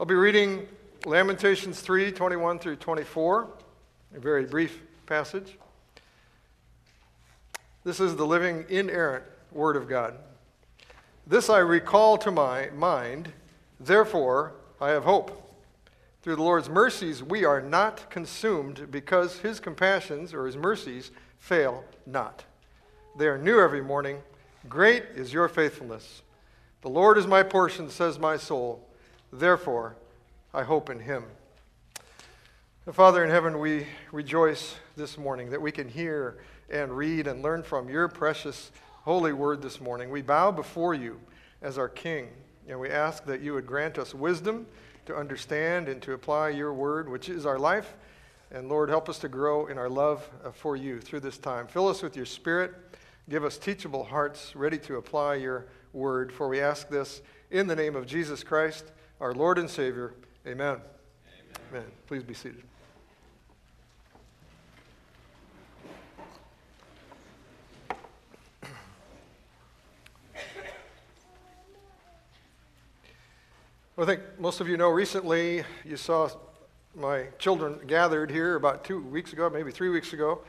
I'll be reading Lamentations 3 21 through 24, a very brief passage. This is the living, inerrant Word of God. This I recall to my mind, therefore I have hope. Through the Lord's mercies, we are not consumed because his compassions or his mercies fail not. They are new every morning. Great is your faithfulness. The Lord is my portion, says my soul. Therefore, I hope in him. Father in heaven, we rejoice this morning that we can hear and read and learn from your precious holy word this morning. We bow before you as our King, and we ask that you would grant us wisdom to understand and to apply your word, which is our life. And Lord, help us to grow in our love for you through this time. Fill us with your spirit. Give us teachable hearts ready to apply your word. For we ask this in the name of Jesus Christ, our Lord and Savior. Amen. Amen. Amen. Please be seated. I think most of you know recently you saw my children gathered here about two weeks ago, maybe three weeks ago.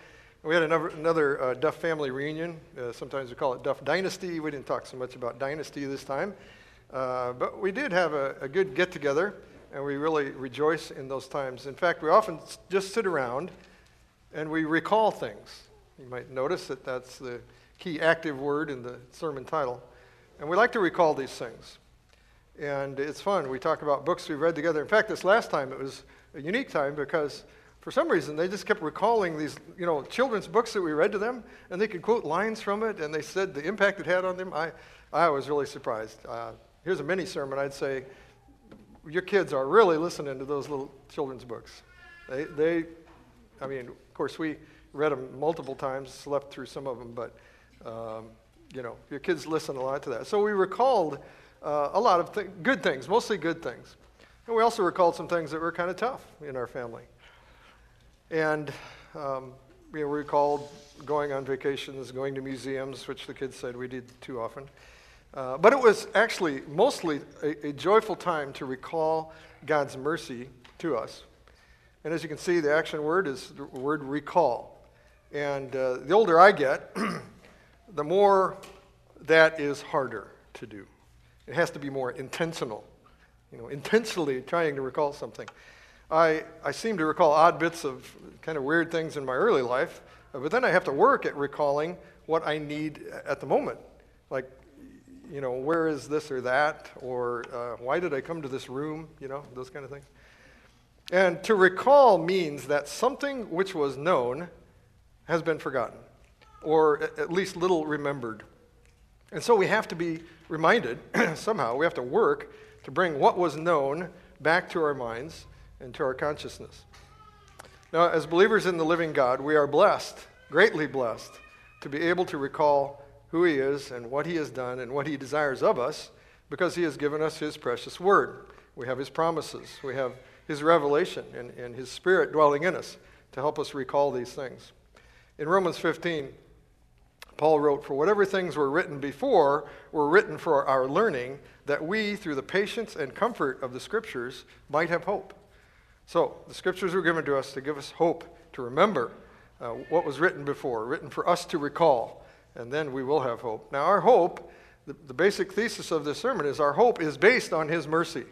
We had another, another uh, Duff family reunion. Uh, sometimes we call it Duff Dynasty. We didn't talk so much about Dynasty this time. Uh, but we did have a, a good get together, and we really rejoice in those times. In fact, we often just sit around and we recall things. You might notice that that's the key active word in the sermon title. And we like to recall these things and it's fun. We talk about books we've read together. In fact, this last time it was a unique time because for some reason they just kept recalling these, you know, children's books that we read to them, and they could quote lines from it, and they said the impact it had on them. I, I was really surprised. Uh, here's a mini sermon. I'd say your kids are really listening to those little children's books. They, they, I mean, of course, we read them multiple times, slept through some of them, but um, you know, your kids listen a lot to that. So we recalled uh, a lot of th- good things, mostly good things. And we also recalled some things that were kind of tough in our family. And um, you know, we recalled going on vacations, going to museums, which the kids said we did too often. Uh, but it was actually mostly a, a, joyful time to recall God's mercy to us. And as you can see, the action word is the word recall. And uh, the older I get, the more that is harder to do. It has to be more intentional, you know, intentionally trying to recall something. I, I seem to recall odd bits of kind of weird things in my early life, but then I have to work at recalling what I need at the moment. Like, you know, where is this or that? Or uh, why did I come to this room? You know, those kind of things. And to recall means that something which was known has been forgotten, or at least little remembered. And so we have to be reminded somehow, we have to work to bring what was known back to our minds and to our consciousness. Now, as believers in the living God, we are blessed, greatly blessed, to be able to recall who He is and what He has done and what He desires of us because He has given us His precious Word. We have His promises, we have His revelation and, and His Spirit dwelling in us to help us recall these things. In Romans 15, Paul wrote, For whatever things were written before were written for our learning, that we, through the patience and comfort of the Scriptures, might have hope. So, the Scriptures were given to us to give us hope, to remember uh, what was written before, written for us to recall, and then we will have hope. Now, our hope, the, the basic thesis of this sermon is our hope is based on His mercy.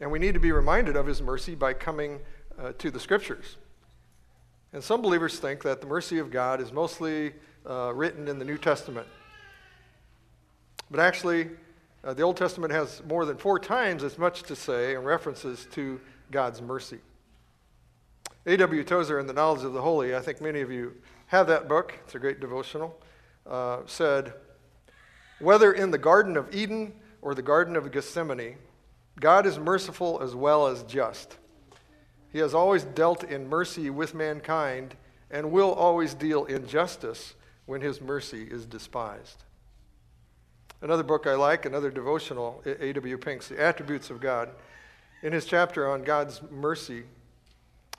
And we need to be reminded of His mercy by coming uh, to the Scriptures. And some believers think that the mercy of God is mostly uh, written in the New Testament. But actually, uh, the Old Testament has more than four times as much to say in references to God's mercy. A.W. Tozer in The Knowledge of the Holy, I think many of you have that book, it's a great devotional, uh, said, Whether in the Garden of Eden or the Garden of Gethsemane, God is merciful as well as just. He has always dealt in mercy with mankind and will always deal in justice when his mercy is despised. Another book I like, another devotional, A.W. Pink's The Attributes of God. In his chapter on God's mercy,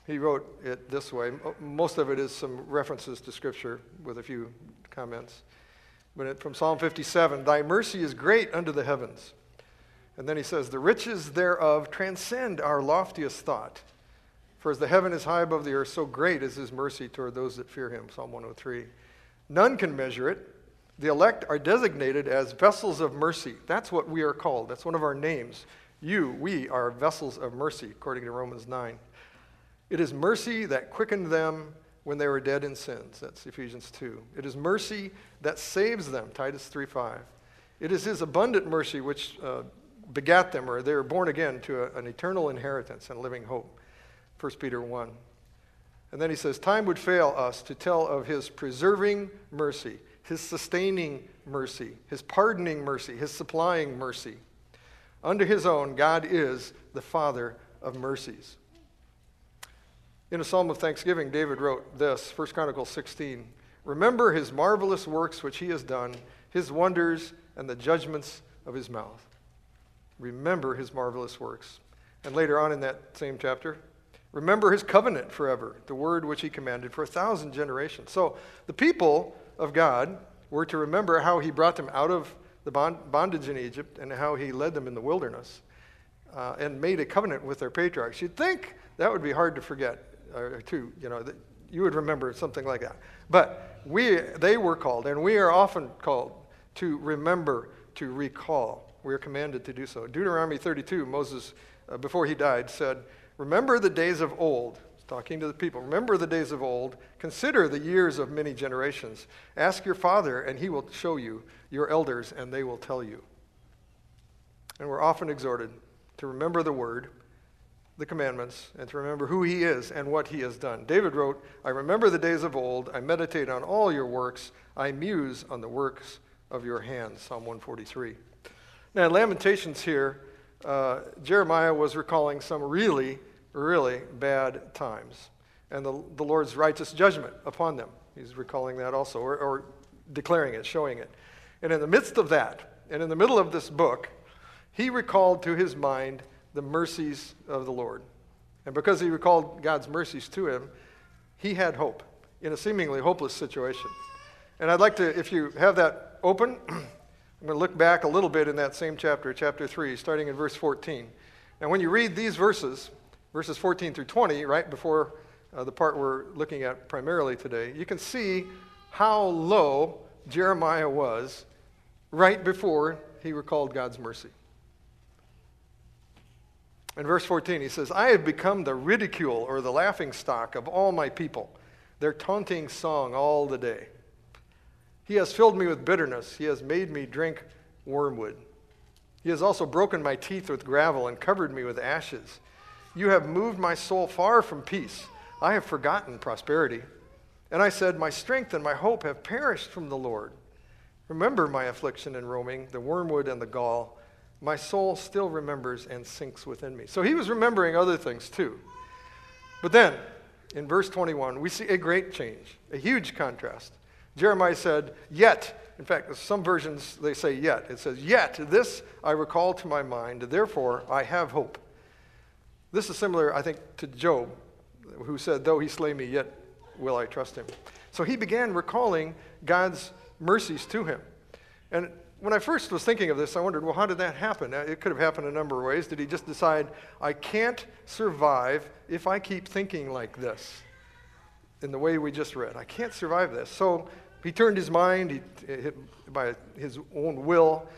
he wrote it this way. Most of it is some references to Scripture with a few comments. But it, from Psalm 57 Thy mercy is great unto the heavens. And then he says, The riches thereof transcend our loftiest thought. For as the heaven is high above the earth, so great is his mercy toward those that fear him. Psalm 103. None can measure it. The elect are designated as vessels of mercy. That's what we are called. That's one of our names. You, we are vessels of mercy, according to Romans 9. It is mercy that quickened them when they were dead in sins. That's Ephesians 2. It is mercy that saves them, Titus 3:5. It is his abundant mercy which uh, begat them, or they were born again to a, an eternal inheritance and living hope. 1 Peter 1. And then he says, Time would fail us to tell of his preserving mercy, his sustaining mercy, his pardoning mercy, his supplying mercy. Under his own, God is the Father of mercies. In a psalm of thanksgiving, David wrote this 1 Chronicles 16 Remember his marvelous works which he has done, his wonders, and the judgments of his mouth. Remember his marvelous works. And later on in that same chapter, remember his covenant forever, the word which he commanded for a thousand generations. So the people of God were to remember how he brought them out of the bondage in Egypt and how he led them in the wilderness uh, and made a covenant with their patriarchs. You'd think that would be hard to forget, or two, you know, you would remember something like that. But we, they were called, and we are often called to remember, to recall. We are commanded to do so. Deuteronomy 32, Moses, uh, before he died, said, Remember the days of old. He's talking to the people. Remember the days of old. Consider the years of many generations. Ask your father, and he will show you, your elders, and they will tell you. And we're often exhorted to remember the word, the commandments, and to remember who he is and what he has done. David wrote, I remember the days of old. I meditate on all your works. I muse on the works of your hands. Psalm 143. Now, in Lamentations here, uh, Jeremiah was recalling some really, really bad times and the, the Lord's righteous judgment upon them. He's recalling that also, or, or declaring it, showing it. And in the midst of that, and in the middle of this book, he recalled to his mind the mercies of the Lord. And because he recalled God's mercies to him, he had hope in a seemingly hopeless situation. And I'd like to, if you have that open, I'm going to look back a little bit in that same chapter, chapter 3, starting in verse 14. And when you read these verses, verses 14 through 20, right before uh, the part we're looking at primarily today, you can see how low Jeremiah was right before he recalled God's mercy. In verse 14, he says, I have become the ridicule or the laughing stock of all my people, their taunting song all the day. He has filled me with bitterness. He has made me drink wormwood. He has also broken my teeth with gravel and covered me with ashes. You have moved my soul far from peace. I have forgotten prosperity. And I said, My strength and my hope have perished from the Lord. Remember my affliction and roaming, the wormwood and the gall. My soul still remembers and sinks within me. So he was remembering other things too. But then, in verse 21, we see a great change, a huge contrast. Jeremiah said, Yet, in fact, some versions they say yet. It says, Yet this I recall to my mind, therefore I have hope. This is similar, I think, to Job, who said, Though he slay me, yet will I trust him. So he began recalling God's mercies to him. And when I first was thinking of this, I wondered, well, how did that happen? It could have happened a number of ways. Did he just decide, I can't survive if I keep thinking like this? In the way we just read, I can't survive this. So he turned his mind he, by his own will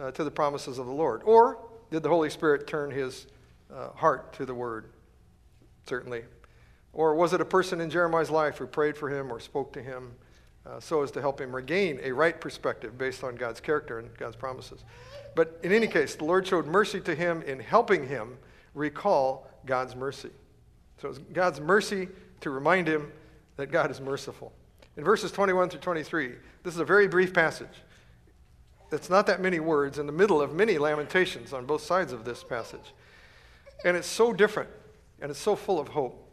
uh, to the promises of the Lord. Or did the Holy Spirit turn his uh, heart to the word? Certainly. Or was it a person in Jeremiah's life who prayed for him or spoke to him uh, so as to help him regain a right perspective based on God's character and God's promises? But in any case, the Lord showed mercy to him in helping him recall God's mercy. So it was God's mercy to remind him that God is merciful. In verses 21 through 23, this is a very brief passage. It's not that many words in the middle of many lamentations on both sides of this passage. And it's so different and it's so full of hope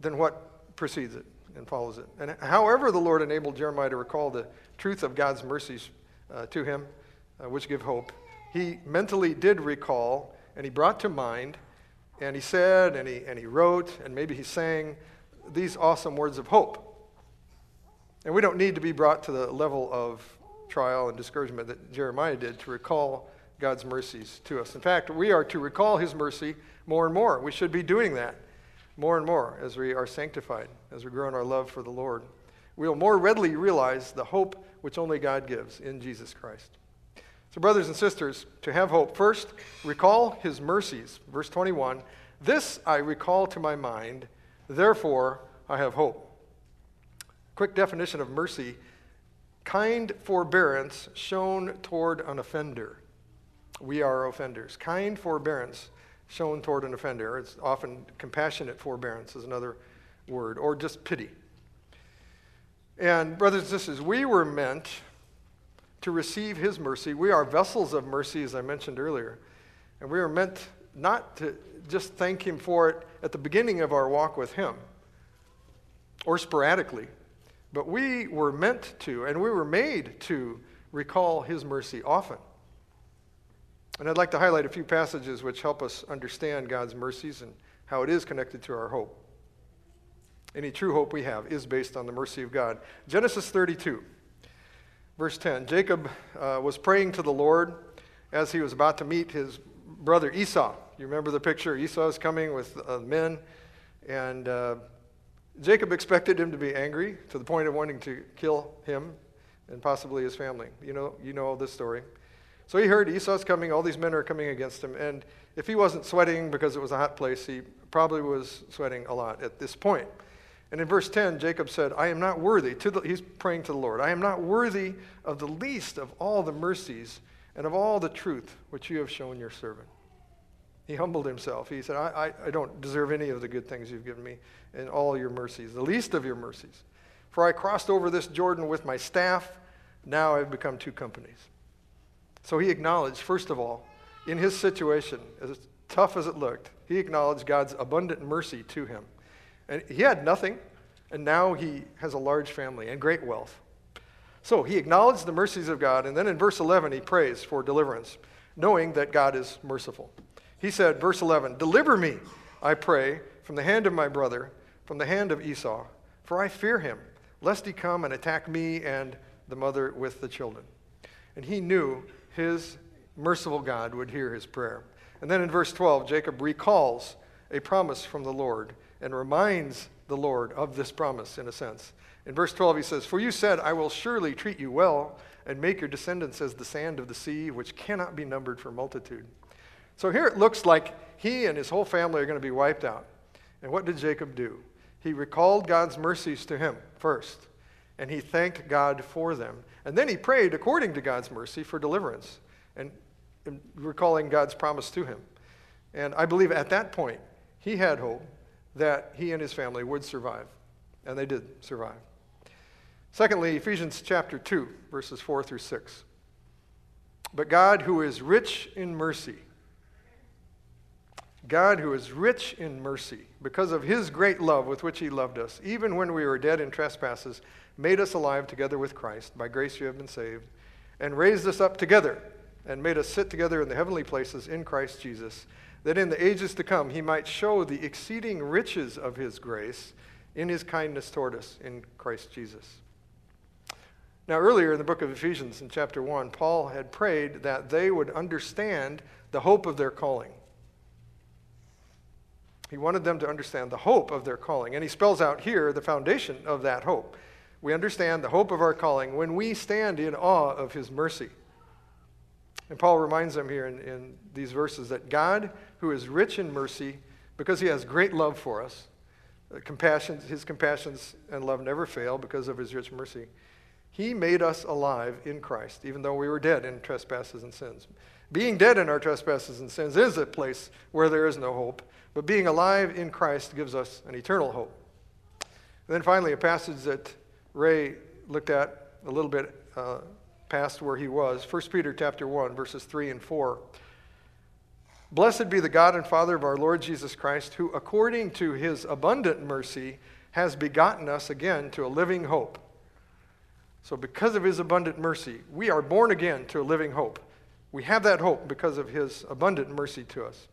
than what precedes it and follows it. And however, the Lord enabled Jeremiah to recall the truth of God's mercies uh, to him, uh, which give hope, he mentally did recall and he brought to mind and he said and he, and he wrote and maybe he sang these awesome words of hope and we don't need to be brought to the level of trial and discouragement that Jeremiah did to recall God's mercies to us. In fact, we are to recall his mercy more and more. We should be doing that more and more as we are sanctified, as we grow in our love for the Lord. We'll more readily realize the hope which only God gives in Jesus Christ. So, brothers and sisters, to have hope, first, recall his mercies. Verse 21 This I recall to my mind, therefore I have hope. Quick definition of mercy kind forbearance shown toward an offender. We are offenders. Kind forbearance shown toward an offender. It's often compassionate forbearance, is another word, or just pity. And, brothers and sisters, we were meant to receive His mercy. We are vessels of mercy, as I mentioned earlier. And we are meant not to just thank Him for it at the beginning of our walk with Him or sporadically, but we were meant to, and we were made to recall His mercy often. And I'd like to highlight a few passages which help us understand God's mercies and how it is connected to our hope. Any true hope we have is based on the mercy of God. Genesis 32, verse 10. Jacob uh, was praying to the Lord as he was about to meet his brother Esau. You remember the picture? Esau is coming with uh, men, and uh, Jacob expected him to be angry to the point of wanting to kill him and possibly his family. You know, you know this story. So he heard Esau's coming, all these men are coming against him, and if he wasn't sweating because it was a hot place, he probably was sweating a lot at this point. And in verse 10, Jacob said, I am not worthy, to the, he's praying to the Lord, I am not worthy of the least of all the mercies and of all the truth which you have shown your servant. He humbled himself. He said, I, I, I don't deserve any of the good things you've given me and all your mercies, the least of your mercies. For I crossed over this Jordan with my staff, now I've become two companies. So he acknowledged, first of all, in his situation, as tough as it looked, he acknowledged God's abundant mercy to him. And he had nothing, and now he has a large family and great wealth. So he acknowledged the mercies of God, and then in verse 11, he prays for deliverance, knowing that God is merciful. He said, verse 11, Deliver me, I pray, from the hand of my brother, from the hand of Esau, for I fear him, lest he come and attack me and the mother with the children. And he knew his merciful God would hear his prayer. And then in verse 12, Jacob recalls a promise from the Lord and reminds the Lord of this promise, in a sense. In verse 12, he says, For you said, I will surely treat you well and make your descendants as the sand of the sea, which cannot be numbered for multitude. So here it looks like he and his whole family are going to be wiped out. And what did Jacob do? He recalled God's mercies to him first, and he thanked God for them. And then he prayed according to God's mercy for deliverance and, and recalling God's promise to him. And I believe at that point, he had hope that he and his family would survive. And they did survive. Secondly, Ephesians chapter 2, verses 4 through 6. But God, who is rich in mercy, God, who is rich in mercy, because of his great love with which he loved us, even when we were dead in trespasses, made us alive together with Christ. By grace you have been saved, and raised us up together, and made us sit together in the heavenly places in Christ Jesus that in the ages to come he might show the exceeding riches of his grace in his kindness toward us in Christ Jesus. Now, earlier in the book of Ephesians, in chapter 1, Paul had prayed that they would understand the hope of their calling. He wanted them to understand the hope of their calling. And he spells out here the foundation of that hope. We understand the hope of our calling when we stand in awe of his mercy. And Paul reminds them here in, in these verses that God, who is rich in mercy, because he has great love for us, uh, his compassions and love never fail because of his rich mercy. He made us alive in Christ, even though we were dead in trespasses and sins. Being dead in our trespasses and sins is a place where there is no hope, but being alive in Christ gives us an eternal hope. And then finally, a passage that Ray looked at a little bit uh, past where he was. 1 Peter chapter 1, verses 3 and 4. Blessed be the God and Father of our Lord Jesus Christ, who according to his abundant mercy has begotten us again to a living hope. So, because of his abundant mercy, we are born again to a living hope. We have that hope because of his abundant mercy to us.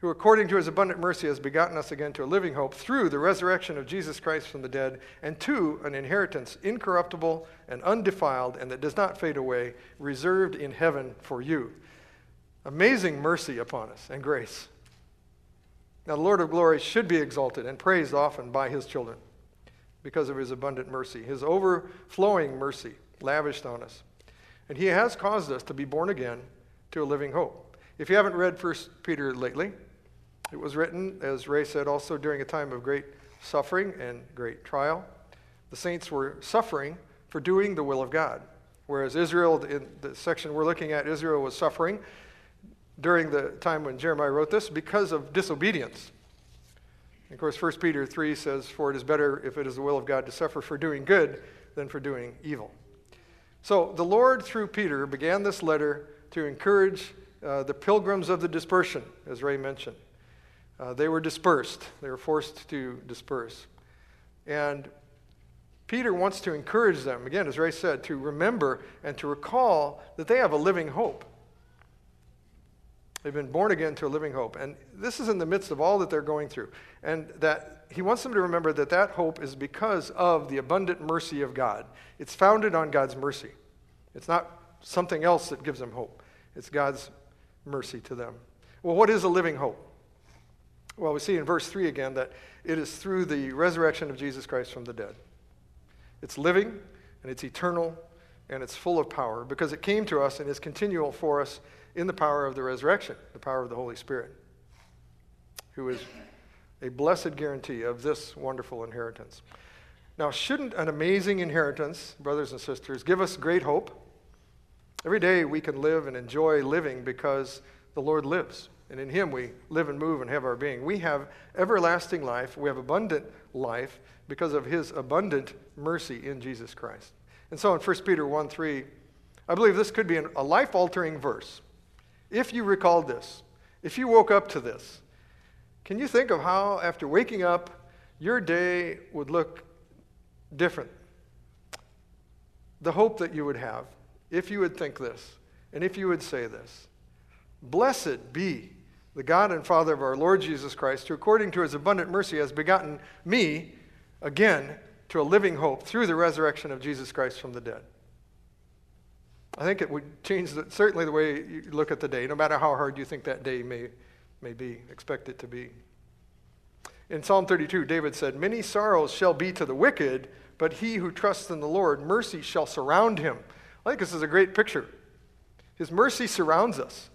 Who according to his abundant mercy has begotten us again to a living hope through the resurrection of Jesus Christ from the dead, and to an inheritance incorruptible and undefiled, and that does not fade away, reserved in heaven for you. Amazing mercy upon us and grace. Now, the Lord of glory should be exalted and praised often by his children because of his abundant mercy, his overflowing mercy lavished on us. And he has caused us to be born again to a living hope. If you haven't read 1 Peter lately, it was written, as Ray said, also during a time of great suffering and great trial. The saints were suffering for doing the will of God. Whereas Israel, in the section we're looking at, Israel was suffering during the time when Jeremiah wrote this because of disobedience. And of course, 1 Peter 3 says, For it is better if it is the will of God to suffer for doing good than for doing evil. So the Lord, through Peter, began this letter to encourage uh, the pilgrims of the dispersion, as Ray mentioned. Uh, they were dispersed, they were forced to disperse. And Peter wants to encourage them, again, as Ray said, to remember and to recall that they have a living hope. They've been born again to a living hope. And this is in the midst of all that they're going through. And that he wants them to remember that that hope is because of the abundant mercy of God. It's founded on God's mercy. It's not something else that gives them hope, it's God's mercy to them. Well, what is a living hope? Well, we see in verse 3 again that it is through the resurrection of Jesus Christ from the dead. It's living and it's eternal and it's full of power because it came to us and is continual for us in the power of the resurrection, the power of the Holy Spirit, who is a blessed guarantee of this wonderful inheritance. Now, shouldn't an amazing inheritance, brothers and sisters, give us great hope? Every day we can live and enjoy living because the Lord lives and in Him we live and move and have our being. We have everlasting life, we have abundant life because of His abundant mercy in Jesus Christ. And so in 1 Peter 1 3, I believe this could be an, a life altering verse. If you recalled this, if you woke up to this, can you think of how, after waking up, your day would look different? The hope that you would have if you would think this and if you would say this Blessed be the God and Father of our Lord Jesus Christ, who according to his abundant mercy has begotten me again to a living hope through the resurrection of Jesus Christ from the dead. I think it would change the, certainly the way you look at the day, no matter how hard you think that day may, may be, expect it to be. In Psalm 32, David said, Many sorrows shall be to the wicked, but he who trusts in the Lord, mercy shall surround him. I think this is a great picture. His mercy surrounds us.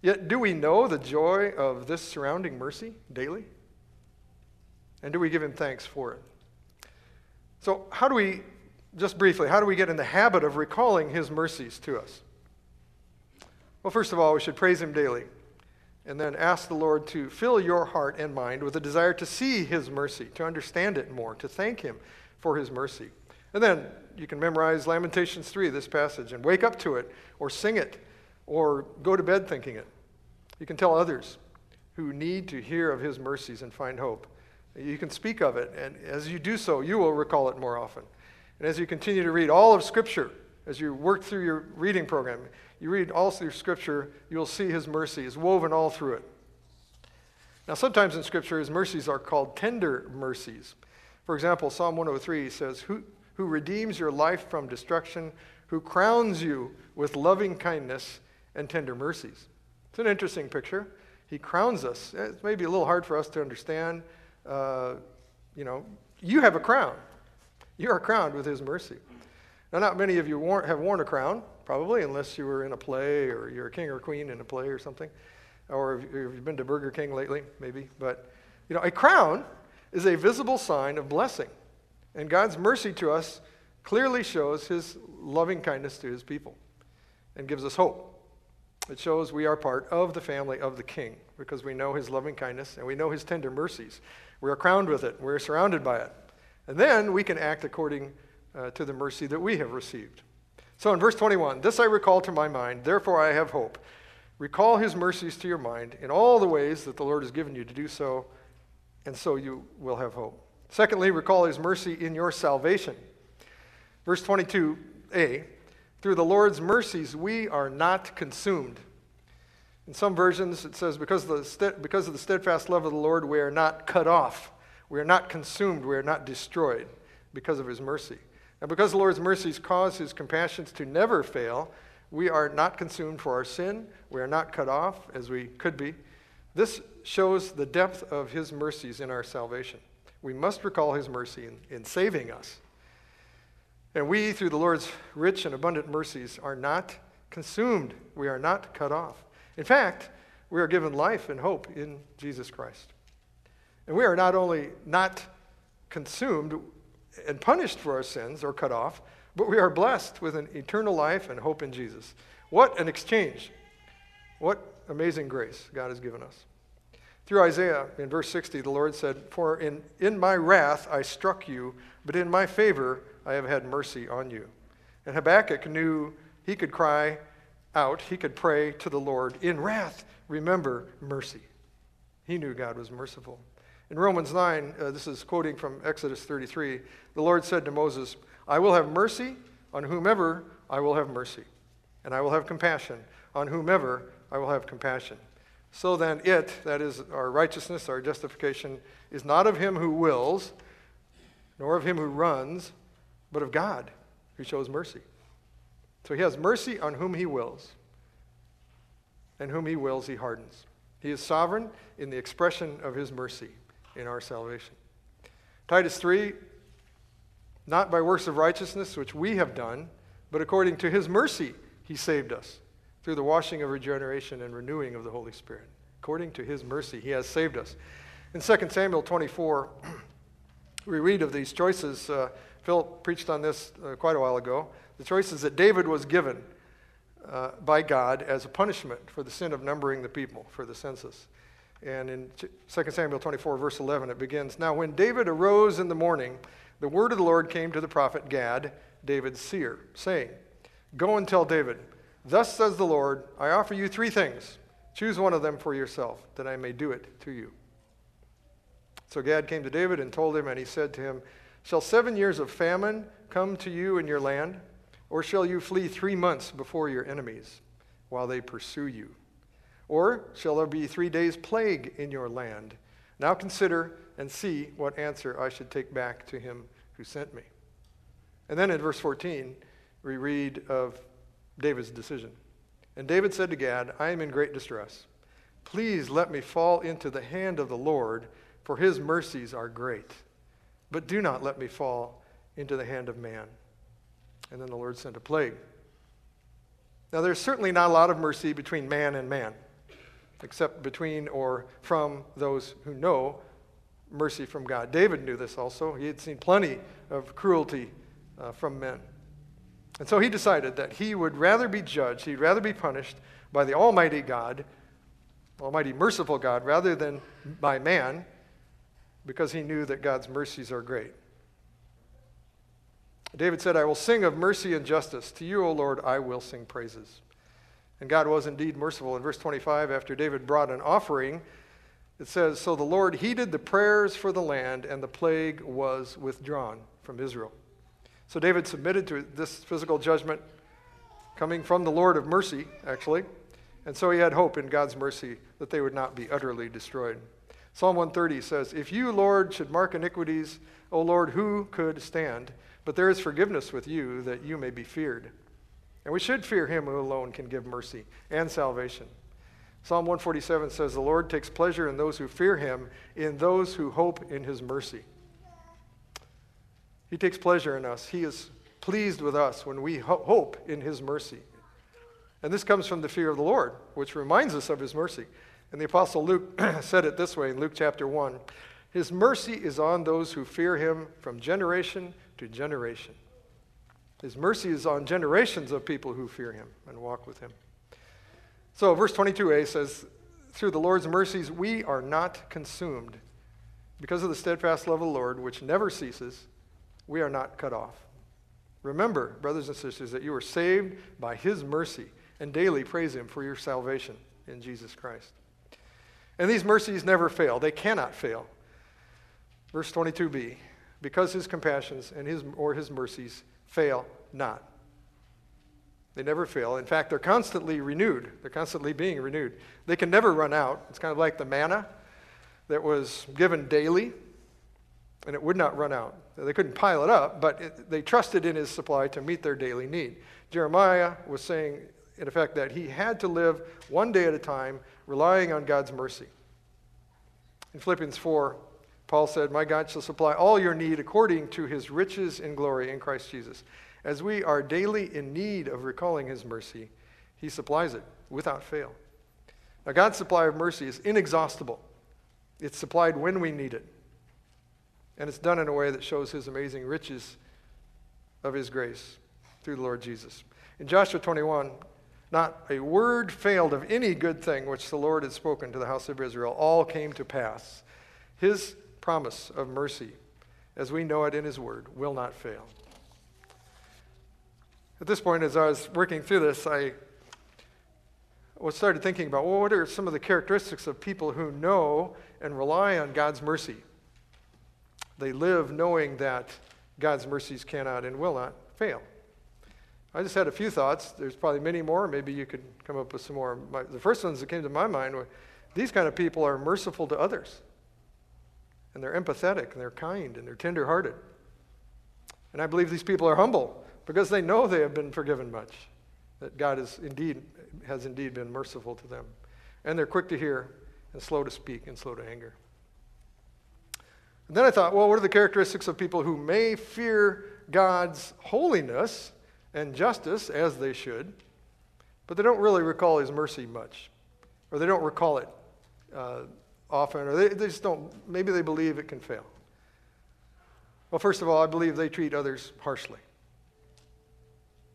Yet, do we know the joy of this surrounding mercy daily? And do we give him thanks for it? So, how do we, just briefly, how do we get in the habit of recalling his mercies to us? Well, first of all, we should praise him daily and then ask the Lord to fill your heart and mind with a desire to see his mercy, to understand it more, to thank him for his mercy. And then you can memorize Lamentations 3, this passage, and wake up to it or sing it or go to bed thinking it. You can tell others who need to hear of his mercies and find hope. You can speak of it, and as you do so, you will recall it more often. And as you continue to read all of Scripture, as you work through your reading program, you read all through Scripture, you'll see his mercy is woven all through it. Now, sometimes in Scripture, his mercies are called tender mercies. For example, Psalm 103 says, Who, who redeems your life from destruction, who crowns you with loving kindness and tender mercies. It's an interesting picture. He crowns us. It's maybe a little hard for us to understand. Uh, you know, you have a crown. You are crowned with His mercy. Now, not many of you have worn a crown, probably, unless you were in a play or you're a king or queen in a play or something. Or if you've been to Burger King lately, maybe. But, you know, a crown is a visible sign of blessing. And God's mercy to us clearly shows His loving kindness to His people and gives us hope. It shows we are part of the family of the King because we know his loving kindness and we know his tender mercies. We are crowned with it, we're surrounded by it. And then we can act according uh, to the mercy that we have received. So in verse 21, this I recall to my mind, therefore I have hope. Recall his mercies to your mind in all the ways that the Lord has given you to do so, and so you will have hope. Secondly, recall his mercy in your salvation. Verse 22a through the Lord's mercies, we are not consumed. In some versions, it says, because of, the because of the steadfast love of the Lord, we are not cut off. We are not consumed. We are not destroyed because of his mercy. And because the Lord's mercies cause his compassions to never fail, we are not consumed for our sin. We are not cut off as we could be. This shows the depth of his mercies in our salvation. We must recall his mercy in, in saving us. And we, through the Lord's rich and abundant mercies, are not consumed. We are not cut off. In fact, we are given life and hope in Jesus Christ. And we are not only not consumed and punished for our sins or cut off, but we are blessed with an eternal life and hope in Jesus. What an exchange! What amazing grace God has given us. Through Isaiah, in verse 60, the Lord said, For in, in my wrath I struck you, but in my favor I have had mercy on you. And Habakkuk knew he could cry out, he could pray to the Lord, In wrath, remember mercy. He knew God was merciful. In Romans 9, uh, this is quoting from Exodus 33, the Lord said to Moses, I will have mercy on whomever I will have mercy, and I will have compassion on whomever I will have compassion. So then, it, that is our righteousness, our justification, is not of him who wills, nor of him who runs, but of God who shows mercy. So he has mercy on whom he wills, and whom he wills, he hardens. He is sovereign in the expression of his mercy in our salvation. Titus 3 Not by works of righteousness which we have done, but according to his mercy he saved us through the washing of regeneration and renewing of the Holy Spirit. According to his mercy he has saved us. In 2 Samuel 24, we read of these choices. Uh, Philip preached on this uh, quite a while ago. The choices that David was given uh, by God as a punishment for the sin of numbering the people for the census. And in 2 Samuel 24, verse 11, it begins Now, when David arose in the morning, the word of the Lord came to the prophet Gad, David's seer, saying, Go and tell David, Thus says the Lord, I offer you three things. Choose one of them for yourself, that I may do it to you. So Gad came to David and told him, and he said to him, Shall seven years of famine come to you in your land? Or shall you flee three months before your enemies while they pursue you? Or shall there be three days' plague in your land? Now consider and see what answer I should take back to him who sent me. And then in verse 14, we read of David's decision. And David said to Gad, I am in great distress. Please let me fall into the hand of the Lord, for his mercies are great. But do not let me fall into the hand of man. And then the Lord sent a plague. Now, there's certainly not a lot of mercy between man and man except between or from those who know mercy from God. David knew this also. He had seen plenty of cruelty uh, from men. And so he decided that he would rather be judged, he'd rather be punished by the Almighty God, Almighty merciful God, rather than by man, because he knew that God's mercies are great. David said, I will sing of mercy and justice. To you, O Lord, I will sing praises. And God was indeed merciful. In verse 25, after David brought an offering, it says, So the Lord heeded the prayers for the land, and the plague was withdrawn from Israel. So David submitted to this physical judgment coming from the Lord of mercy, actually. And so he had hope in God's mercy that they would not be utterly destroyed. Psalm 130 says, If you, Lord, should mark iniquities, O Lord, who could stand? But there is forgiveness with you that you may be feared. And we should fear him who alone can give mercy and salvation. Psalm 147 says, The Lord takes pleasure in those who fear him, in those who hope in his mercy. He takes pleasure in us. He is pleased with us when we ho- hope in his mercy. And this comes from the fear of the Lord, which reminds us of his mercy. And the Apostle Luke said it this way in Luke chapter 1 His mercy is on those who fear him from generation to generation. His mercy is on generations of people who fear him and walk with him. So, verse 22a says, Through the Lord's mercies, we are not consumed. Because of the steadfast love of the Lord, which never ceases, we are not cut off. Remember, brothers and sisters, that you are saved by his mercy and daily praise him for your salvation in Jesus Christ. And these mercies never fail, they cannot fail. Verse 22b because his compassions and his or his mercies fail not. They never fail. In fact, they're constantly renewed. They're constantly being renewed. They can never run out. It's kind of like the manna that was given daily, and it would not run out. They couldn't pile it up, but it, they trusted in his supply to meet their daily need. Jeremiah was saying, in effect, that he had to live one day at a time, relying on God's mercy. In Philippians 4, Paul said, My God shall supply all your need according to his riches in glory in Christ Jesus. As we are daily in need of recalling his mercy, he supplies it without fail. Now, God's supply of mercy is inexhaustible, it's supplied when we need it. And it's done in a way that shows his amazing riches of his grace through the Lord Jesus. In Joshua 21, not a word failed of any good thing which the Lord had spoken to the house of Israel. All came to pass. His promise of mercy, as we know it in His Word, will not fail. At this point, as I was working through this, I was started thinking about well, what are some of the characteristics of people who know and rely on God's mercy? They live knowing that God's mercies cannot and will not fail. I just had a few thoughts. There's probably many more. Maybe you could come up with some more. My, the first ones that came to my mind were these kind of people are merciful to others. And they're empathetic, and they're kind, and they're tenderhearted. And I believe these people are humble because they know they have been forgiven much, that God is indeed, has indeed been merciful to them. And they're quick to hear, and slow to speak, and slow to anger. And then I thought, well, what are the characteristics of people who may fear God's holiness and justice, as they should, but they don't really recall his mercy much, or they don't recall it uh, often, or they, they just don't, maybe they believe it can fail. Well, first of all, I believe they treat others harshly,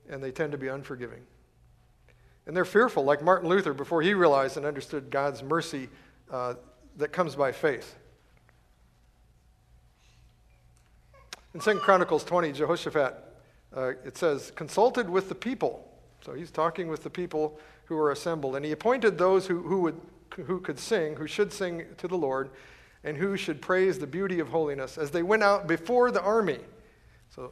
and they tend to be unforgiving. And they're fearful, like Martin Luther, before he realized and understood God's mercy uh, that comes by faith. In 2 Chronicles 20, Jehoshaphat, uh, it says, consulted with the people. So he's talking with the people who were assembled. And he appointed those who, who, would, who could sing, who should sing to the Lord, and who should praise the beauty of holiness as they went out before the army. So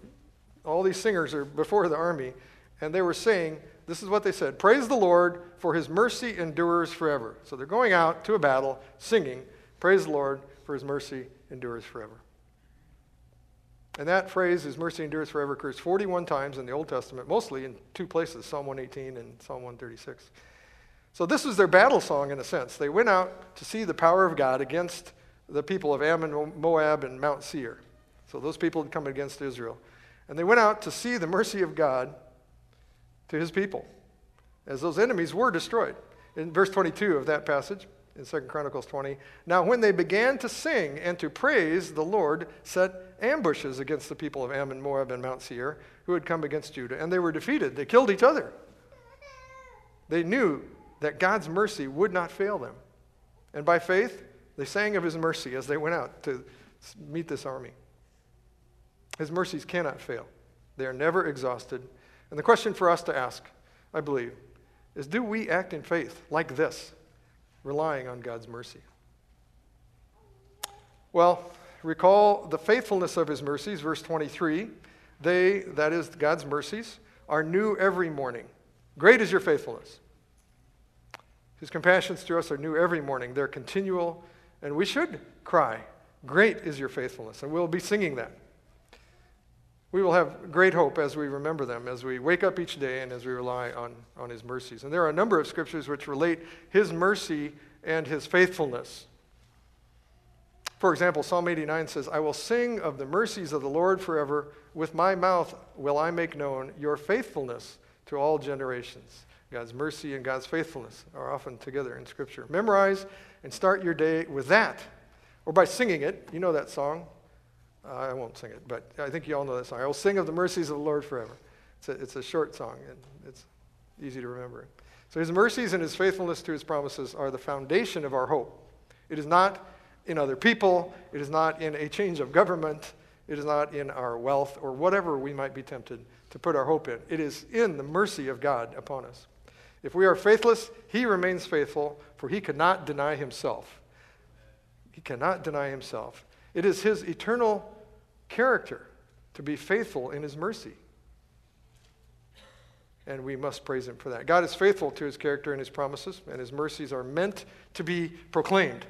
all these singers are before the army, and they were saying, this is what they said Praise the Lord, for his mercy endures forever. So they're going out to a battle singing, Praise the Lord, for his mercy endures forever. And that phrase, is mercy endures forever, occurs 41 times in the Old Testament, mostly in two places Psalm 118 and Psalm 136. So this was their battle song in a sense. They went out to see the power of God against the people of Ammon, Moab, and Mount Seir. So those people had come against Israel. And they went out to see the mercy of God to his people as those enemies were destroyed. In verse 22 of that passage, in 2 Chronicles 20. Now, when they began to sing and to praise, the Lord set ambushes against the people of Ammon, Moab, and Mount Seir who had come against Judah, and they were defeated. They killed each other. They knew that God's mercy would not fail them. And by faith, they sang of his mercy as they went out to meet this army. His mercies cannot fail, they are never exhausted. And the question for us to ask, I believe, is do we act in faith like this? Relying on God's mercy. Well, recall the faithfulness of his mercies, verse 23. They, that is God's mercies, are new every morning. Great is your faithfulness. His compassions to us are new every morning. They're continual, and we should cry, Great is your faithfulness. And we'll be singing that. We will have great hope as we remember them, as we wake up each day and as we rely on, on His mercies. And there are a number of scriptures which relate His mercy and His faithfulness. For example, Psalm 89 says, I will sing of the mercies of the Lord forever. With my mouth will I make known your faithfulness to all generations. God's mercy and God's faithfulness are often together in Scripture. Memorize and start your day with that, or by singing it. You know that song. I won't sing it, but I think you all know that song. I will sing of the mercies of the Lord forever. It's a, it's a short song, and it's easy to remember. So his mercies and his faithfulness to his promises are the foundation of our hope. It is not in other people, it is not in a change of government, it is not in our wealth or whatever we might be tempted to put our hope in. It is in the mercy of God upon us. If we are faithless, he remains faithful, for he cannot deny himself. He cannot deny himself. It is his eternal character to be faithful in his mercy. and we must praise Him for that. God is faithful to His character and His promises, and His mercies are meant to be proclaimed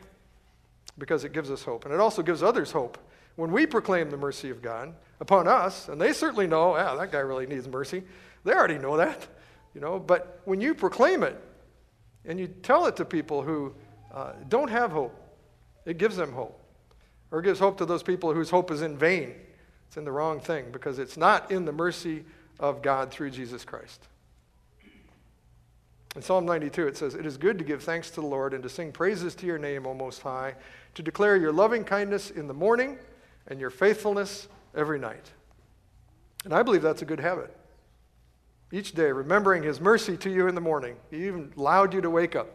because it gives us hope. And it also gives others hope. When we proclaim the mercy of God upon us, and they certainly know, yeah, that guy really needs mercy. They already know that, you know. But when you proclaim it and you tell it to people who uh, don't have hope, it gives them hope. Or gives hope to those people whose hope is in vain. It's in the wrong thing because it's not in the mercy of God through Jesus Christ. In Psalm 92, it says, It is good to give thanks to the Lord and to sing praises to your name, O Most High, to declare your loving kindness in the morning and your faithfulness every night. And I believe that's a good habit. Each day, remembering his mercy to you in the morning. He even allowed you to wake up.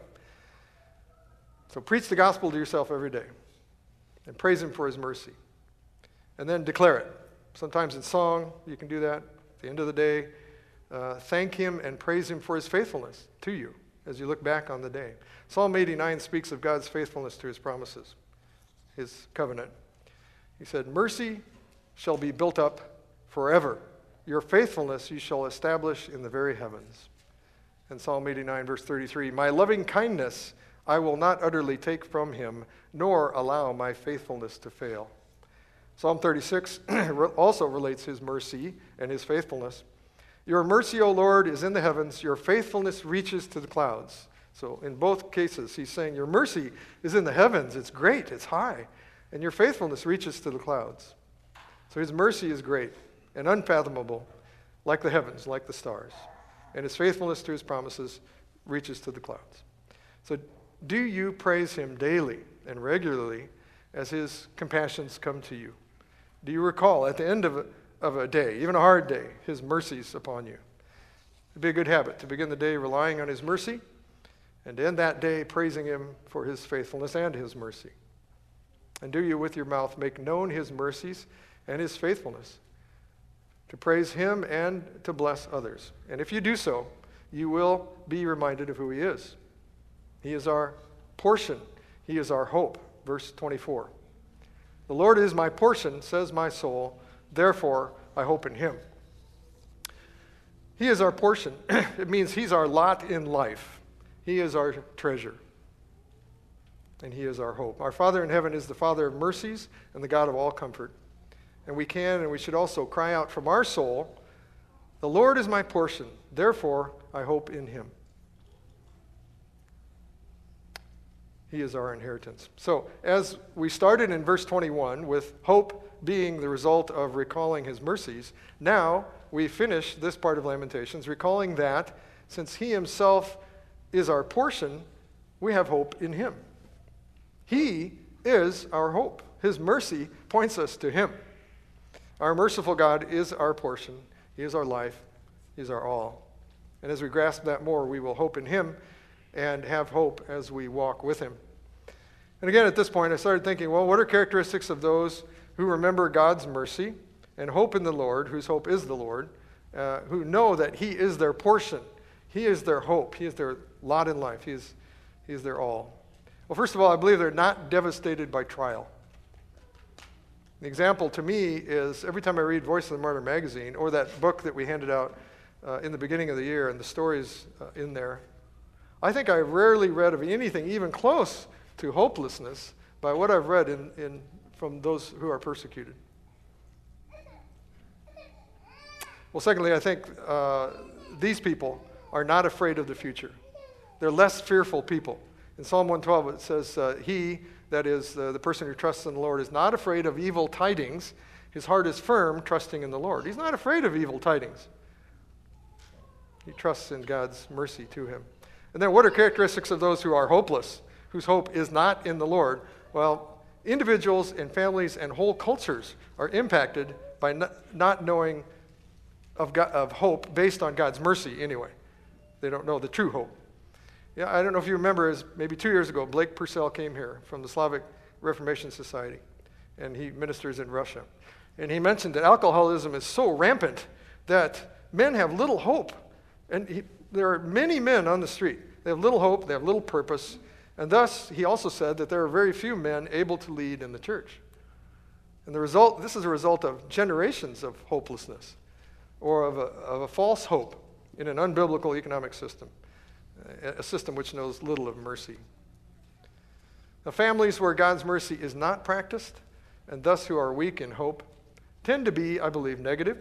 So preach the gospel to yourself every day and praise him for his mercy. And then declare it. Sometimes in song, you can do that. At the end of the day, uh, thank him and praise him for his faithfulness to you as you look back on the day. Psalm 89 speaks of God's faithfulness to his promises, his covenant. He said, Mercy shall be built up forever. Your faithfulness you shall establish in the very heavens. And Psalm 89, verse 33 My loving kindness I will not utterly take from him, nor allow my faithfulness to fail. Psalm 36 also relates his mercy and his faithfulness. Your mercy, O Lord, is in the heavens, your faithfulness reaches to the clouds. So, in both cases, he's saying, Your mercy is in the heavens, it's great, it's high, and your faithfulness reaches to the clouds. So, his mercy is great and unfathomable, like the heavens, like the stars. And his faithfulness to his promises reaches to the clouds. So, do you praise him daily and regularly as his compassions come to you? Do you recall at the end of a, of a day, even a hard day, his mercies upon you? It'd be a good habit to begin the day relying on his mercy and end that day praising him for his faithfulness and his mercy. And do you with your mouth make known his mercies and his faithfulness? To praise him and to bless others. And if you do so, you will be reminded of who he is. He is our portion, He is our hope. Verse 24. The Lord is my portion, says my soul, therefore I hope in Him. He is our portion. it means He's our lot in life, He is our treasure. And He is our hope. Our Father in heaven is the Father of mercies and the God of all comfort. And we can and we should also cry out from our soul, The Lord is my portion, therefore I hope in Him. He is our inheritance. So, as we started in verse 21 with hope being the result of recalling his mercies, now we finish this part of Lamentations recalling that since he himself is our portion, we have hope in him. He is our hope. His mercy points us to him. Our merciful God is our portion, he is our life, he is our all. And as we grasp that more, we will hope in him and have hope as we walk with him. And again, at this point, I started thinking, well, what are characteristics of those who remember God's mercy and hope in the Lord, whose hope is the Lord, uh, who know that He is their portion? He is their hope. He is their lot in life. He is, he is their all. Well, first of all, I believe they're not devastated by trial. The example to me is every time I read Voice of the Martyr magazine or that book that we handed out uh, in the beginning of the year and the stories uh, in there, I think I rarely read of anything even close to hopelessness by what I've read in, in, from those who are persecuted. Well, secondly, I think uh, these people are not afraid of the future. They're less fearful people. In Psalm 112, it says, uh, He, that is uh, the person who trusts in the Lord, is not afraid of evil tidings. His heart is firm, trusting in the Lord. He's not afraid of evil tidings. He trusts in God's mercy to him. And then, what are characteristics of those who are hopeless? whose hope is not in the Lord, well, individuals and families and whole cultures are impacted by not knowing of, God, of hope based on God's mercy anyway. They don't know the true hope. Yeah, I don't know if you remember, as maybe two years ago, Blake Purcell came here from the Slavic Reformation Society, and he ministers in Russia. And he mentioned that alcoholism is so rampant that men have little hope. And he, there are many men on the street. They have little hope, they have little purpose, and thus, he also said that there are very few men able to lead in the church. And the result, this is a result of generations of hopelessness or of a, of a false hope in an unbiblical economic system, a system which knows little of mercy. Now, families where God's mercy is not practiced, and thus who are weak in hope, tend to be, I believe, negative,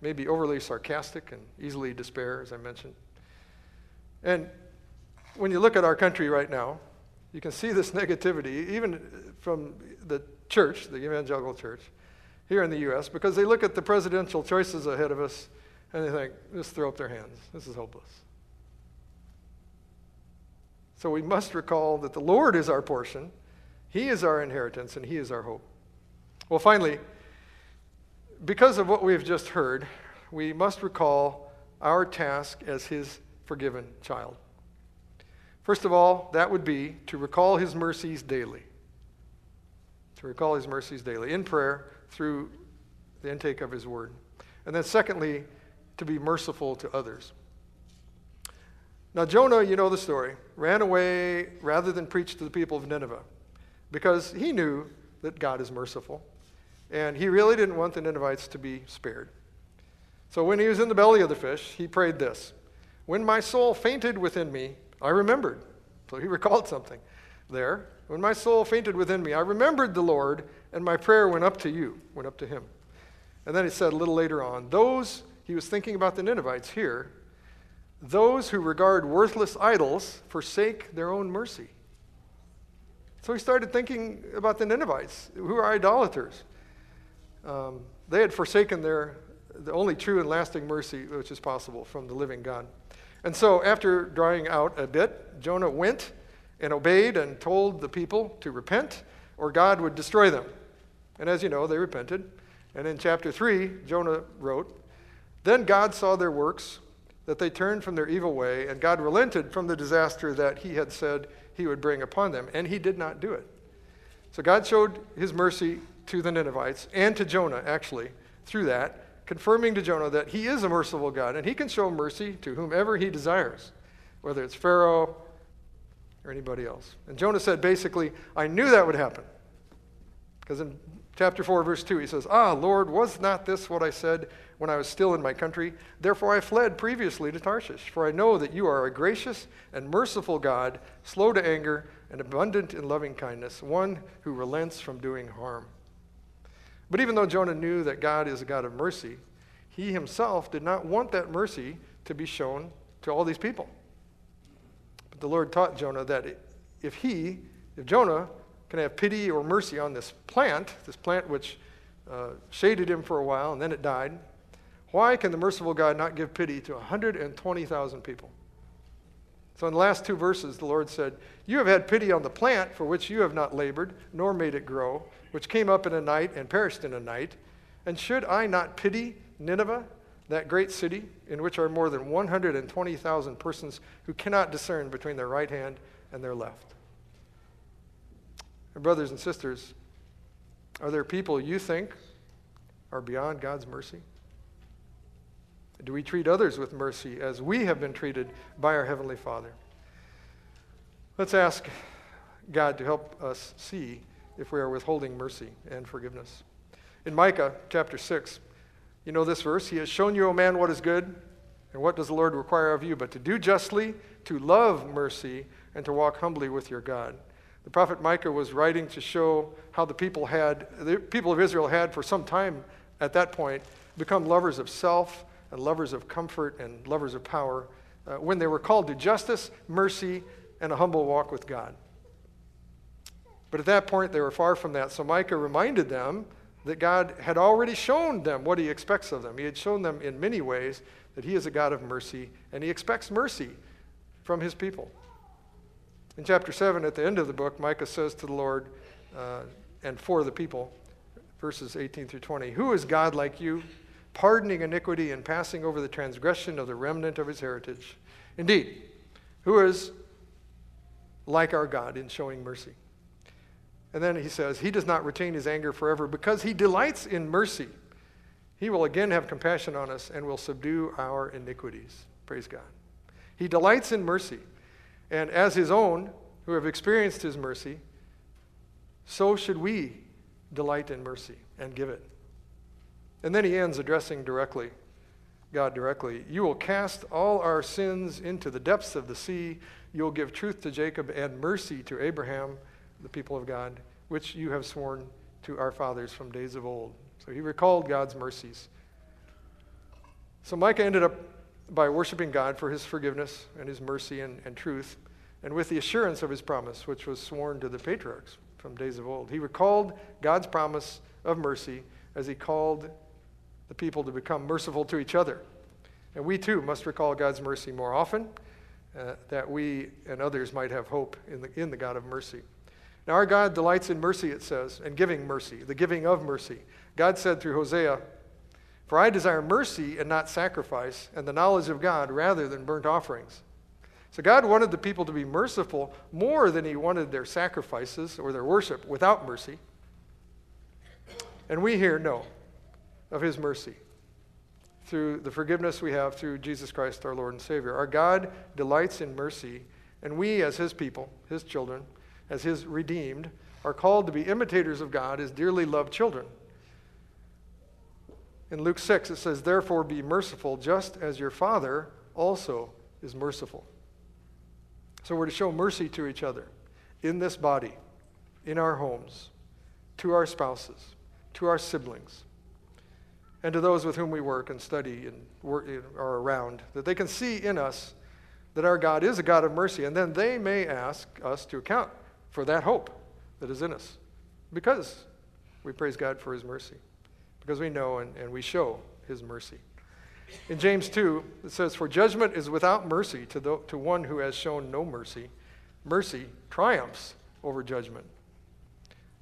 maybe overly sarcastic and easily despair, as I mentioned. And when you look at our country right now, you can see this negativity, even from the church, the evangelical church, here in the U.S., because they look at the presidential choices ahead of us and they think, just throw up their hands. This is hopeless. So we must recall that the Lord is our portion, He is our inheritance, and He is our hope. Well, finally, because of what we have just heard, we must recall our task as His forgiven child. First of all, that would be to recall His mercies daily. To recall His mercies daily in prayer through the intake of His word. And then, secondly, to be merciful to others. Now, Jonah, you know the story, ran away rather than preach to the people of Nineveh because he knew that God is merciful. And he really didn't want the Ninevites to be spared. So when he was in the belly of the fish, he prayed this When my soul fainted within me, I remembered. So he recalled something there. When my soul fainted within me, I remembered the Lord, and my prayer went up to you, went up to him. And then he said a little later on, Those, he was thinking about the Ninevites here, those who regard worthless idols forsake their own mercy. So he started thinking about the Ninevites, who are idolaters. Um, they had forsaken their the only true and lasting mercy which is possible from the living God. And so, after drying out a bit, Jonah went and obeyed and told the people to repent, or God would destroy them. And as you know, they repented. And in chapter 3, Jonah wrote, Then God saw their works that they turned from their evil way, and God relented from the disaster that he had said he would bring upon them, and he did not do it. So God showed his mercy to the Ninevites and to Jonah, actually, through that, confirming to Jonah that he is a merciful God, and he can show mercy to whomever he desires, whether it's Pharaoh or anybody else. And Jonah said, basically, I knew that would happen. Because in chapter 4, verse 2, he says, Ah, Lord, was not this what I said when I was still in my country. Therefore I fled previously to Tarshish, for I know that you are a gracious and merciful God, slow to anger and abundant in loving kindness, one who relents from doing harm. But even though Jonah knew that God is a God of mercy, he himself did not want that mercy to be shown to all these people. But the Lord taught Jonah that if he, if Jonah can have pity or mercy on this plant, this plant which uh, shaded him for a while and then it died, why can the merciful God not give pity to 120,000 people? So, in the last two verses, the Lord said, You have had pity on the plant for which you have not labored, nor made it grow, which came up in a night and perished in a night. And should I not pity Nineveh, that great city, in which are more than 120,000 persons who cannot discern between their right hand and their left? And brothers and sisters, are there people you think are beyond God's mercy? Do we treat others with mercy as we have been treated by our Heavenly Father? Let's ask God to help us see if we are withholding mercy and forgiveness. In Micah chapter 6, you know this verse He has shown you, O man, what is good, and what does the Lord require of you, but to do justly, to love mercy, and to walk humbly with your God. The prophet Micah was writing to show how the people had, the people of Israel had for some time at that point become lovers of self and lovers of comfort and lovers of power uh, when they were called to justice, mercy, and a humble walk with God. But at that point, they were far from that. So Micah reminded them that God had already shown them what he expects of them. He had shown them in many ways that he is a God of mercy, and he expects mercy from his people. In chapter 7, at the end of the book, Micah says to the Lord uh, and for the people, verses 18 through 20, Who is God like you? pardoning iniquity and passing over the transgression of the remnant of his heritage. Indeed, who is like our God in showing mercy? And then he says, He does not retain his anger forever because he delights in mercy. He will again have compassion on us and will subdue our iniquities. Praise God. He delights in mercy. And as his own, who have experienced his mercy, so should we delight in mercy and give it. And then he ends addressing directly God directly. You will cast all our sins into the depths of the sea. You will give truth to Jacob and mercy to Abraham, the people of God, which you have sworn to our fathers from days of old. So he recalled God's mercies. So Micah ended up by worshiping God for his forgiveness and his mercy and, and truth, and with the assurance of his promise, which was sworn to the patriarchs from days of old. He recalled God's promise of mercy as he called the people to become merciful to each other. And we too must recall God's mercy more often, uh, that we and others might have hope in the, in the God of mercy. Now, our God delights in mercy, it says, and giving mercy, the giving of mercy. God said through Hosea, For I desire mercy and not sacrifice, and the knowledge of God rather than burnt offerings. So God wanted the people to be merciful more than he wanted their sacrifices or their worship without mercy. And we here know of his mercy through the forgiveness we have through Jesus Christ, our Lord and Savior. Our God delights in mercy, and we, as his people, his children, as his redeemed, are called to be imitators of God as dearly loved children. In Luke 6, it says, Therefore be merciful, just as your Father also is merciful. So we're to show mercy to each other in this body, in our homes, to our spouses, to our siblings, and to those with whom we work and study and work, are around, that they can see in us that our God is a God of mercy, and then they may ask us to account for that hope that is in us because we praise God for his mercy, because we know and, and we show his mercy. In James 2, it says, For judgment is without mercy to, the, to one who has shown no mercy. Mercy triumphs over judgment.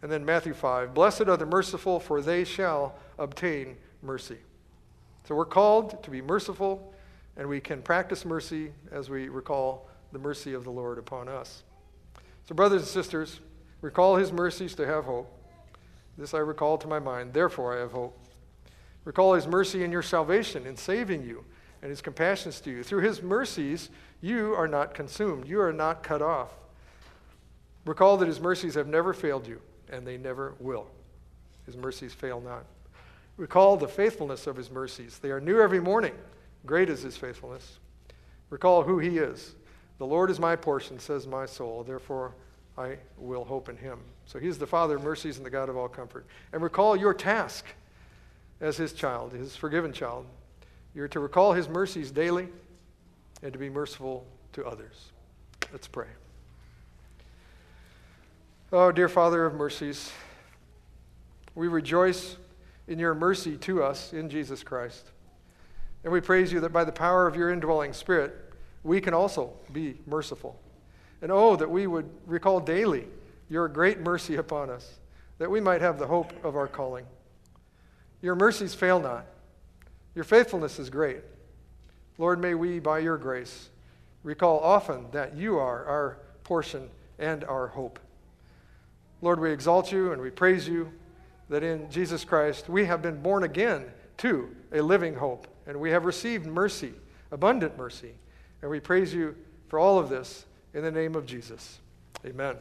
And then Matthew 5 Blessed are the merciful, for they shall obtain mercy. So we're called to be merciful, and we can practice mercy as we recall the mercy of the Lord upon us. So, brothers and sisters, recall his mercies to have hope. This I recall to my mind, therefore I have hope. Recall his mercy in your salvation, in saving you, and his compassions to you. Through his mercies, you are not consumed, you are not cut off. Recall that his mercies have never failed you and they never will. His mercies fail not. Recall the faithfulness of his mercies. They are new every morning. Great is his faithfulness. Recall who he is. The Lord is my portion, says my soul. Therefore, I will hope in him. So he's the Father of mercies and the God of all comfort. And recall your task as his child, his forgiven child. You're to recall his mercies daily and to be merciful to others. Let's pray. Oh, dear Father of mercies, we rejoice in your mercy to us in Jesus Christ. And we praise you that by the power of your indwelling Spirit, we can also be merciful. And oh, that we would recall daily your great mercy upon us, that we might have the hope of our calling. Your mercies fail not, your faithfulness is great. Lord, may we, by your grace, recall often that you are our portion and our hope. Lord, we exalt you and we praise you that in Jesus Christ we have been born again to a living hope, and we have received mercy, abundant mercy. And we praise you for all of this in the name of Jesus. Amen.